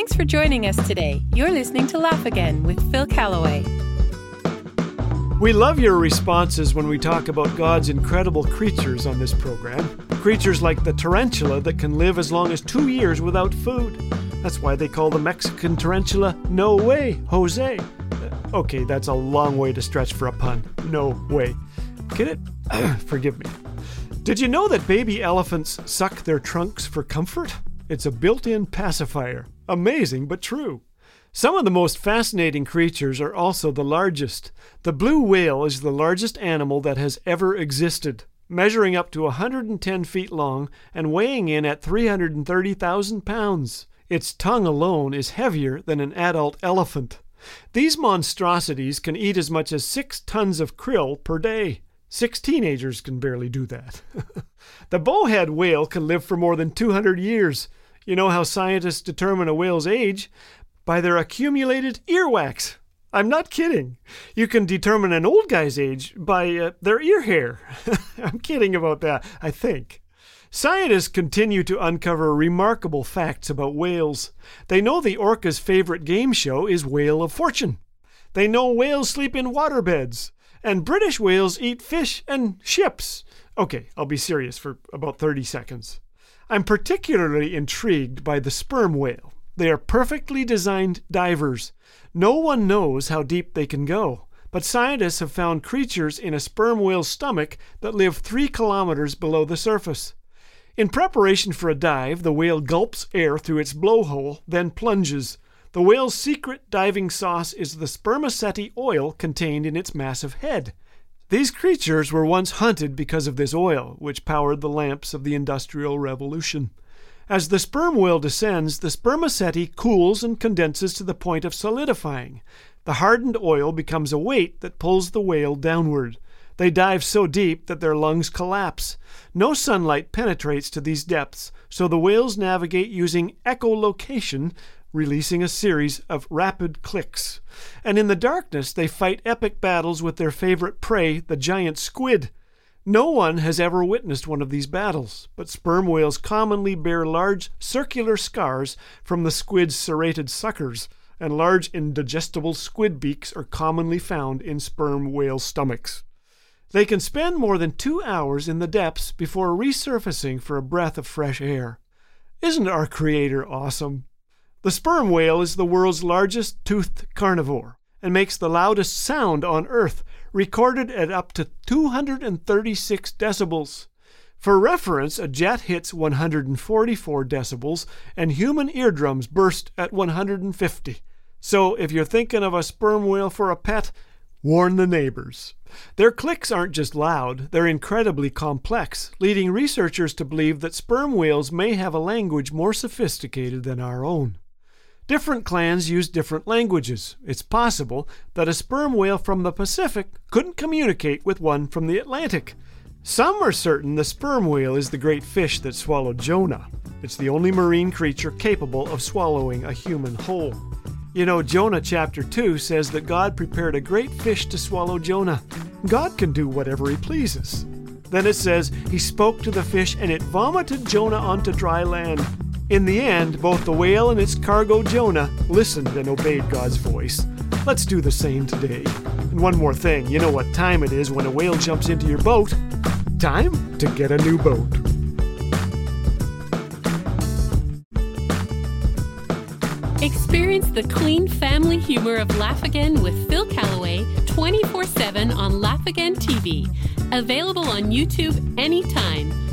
Thanks for joining us today. You're listening to Laugh Again with Phil Callaway. We love your responses when we talk about God's incredible creatures on this program. Creatures like the tarantula that can live as long as two years without food. That's why they call the Mexican tarantula No Way, Jose. Uh, Okay, that's a long way to stretch for a pun. No way. Get it? Forgive me. Did you know that baby elephants suck their trunks for comfort? It's a built in pacifier. Amazing, but true. Some of the most fascinating creatures are also the largest. The blue whale is the largest animal that has ever existed, measuring up to 110 feet long and weighing in at 330,000 pounds. Its tongue alone is heavier than an adult elephant. These monstrosities can eat as much as six tons of krill per day. Six teenagers can barely do that. the bowhead whale can live for more than 200 years. You know how scientists determine a whale's age? By their accumulated earwax. I'm not kidding. You can determine an old guy's age by uh, their ear hair. I'm kidding about that, I think. Scientists continue to uncover remarkable facts about whales. They know the orca's favorite game show is Whale of Fortune. They know whales sleep in waterbeds. And British whales eat fish and ships. Okay, I'll be serious for about 30 seconds. I'm particularly intrigued by the sperm whale. They are perfectly designed divers. No one knows how deep they can go, but scientists have found creatures in a sperm whale's stomach that live three kilometers below the surface. In preparation for a dive, the whale gulps air through its blowhole, then plunges. The whale's secret diving sauce is the spermaceti oil contained in its massive head. These creatures were once hunted because of this oil, which powered the lamps of the Industrial Revolution. As the sperm whale descends, the spermaceti cools and condenses to the point of solidifying. The hardened oil becomes a weight that pulls the whale downward. They dive so deep that their lungs collapse. No sunlight penetrates to these depths, so the whales navigate using echolocation, releasing a series of rapid clicks. And in the darkness, they fight epic battles with their favorite prey, the giant squid. No one has ever witnessed one of these battles, but sperm whales commonly bear large circular scars from the squid's serrated suckers, and large indigestible squid beaks are commonly found in sperm whale stomachs. They can spend more than two hours in the depths before resurfacing for a breath of fresh air. Isn't our Creator awesome? The sperm whale is the world's largest toothed carnivore and makes the loudest sound on Earth, recorded at up to 236 decibels. For reference, a jet hits 144 decibels and human eardrums burst at 150. So if you're thinking of a sperm whale for a pet, warn the neighbors. Their clicks aren't just loud, they're incredibly complex, leading researchers to believe that sperm whales may have a language more sophisticated than our own. Different clans use different languages. It's possible that a sperm whale from the Pacific couldn't communicate with one from the Atlantic. Some are certain the sperm whale is the great fish that swallowed Jonah. It's the only marine creature capable of swallowing a human whole. You know, Jonah chapter 2 says that God prepared a great fish to swallow Jonah. God can do whatever he pleases. Then it says, He spoke to the fish and it vomited Jonah onto dry land. In the end, both the whale and its cargo Jonah listened and obeyed God's voice. Let's do the same today. And one more thing you know what time it is when a whale jumps into your boat? Time to get a new boat. Experience the clean family humor of Laugh Again with Phil Callaway 24 7 on Laugh Again TV. Available on YouTube anytime.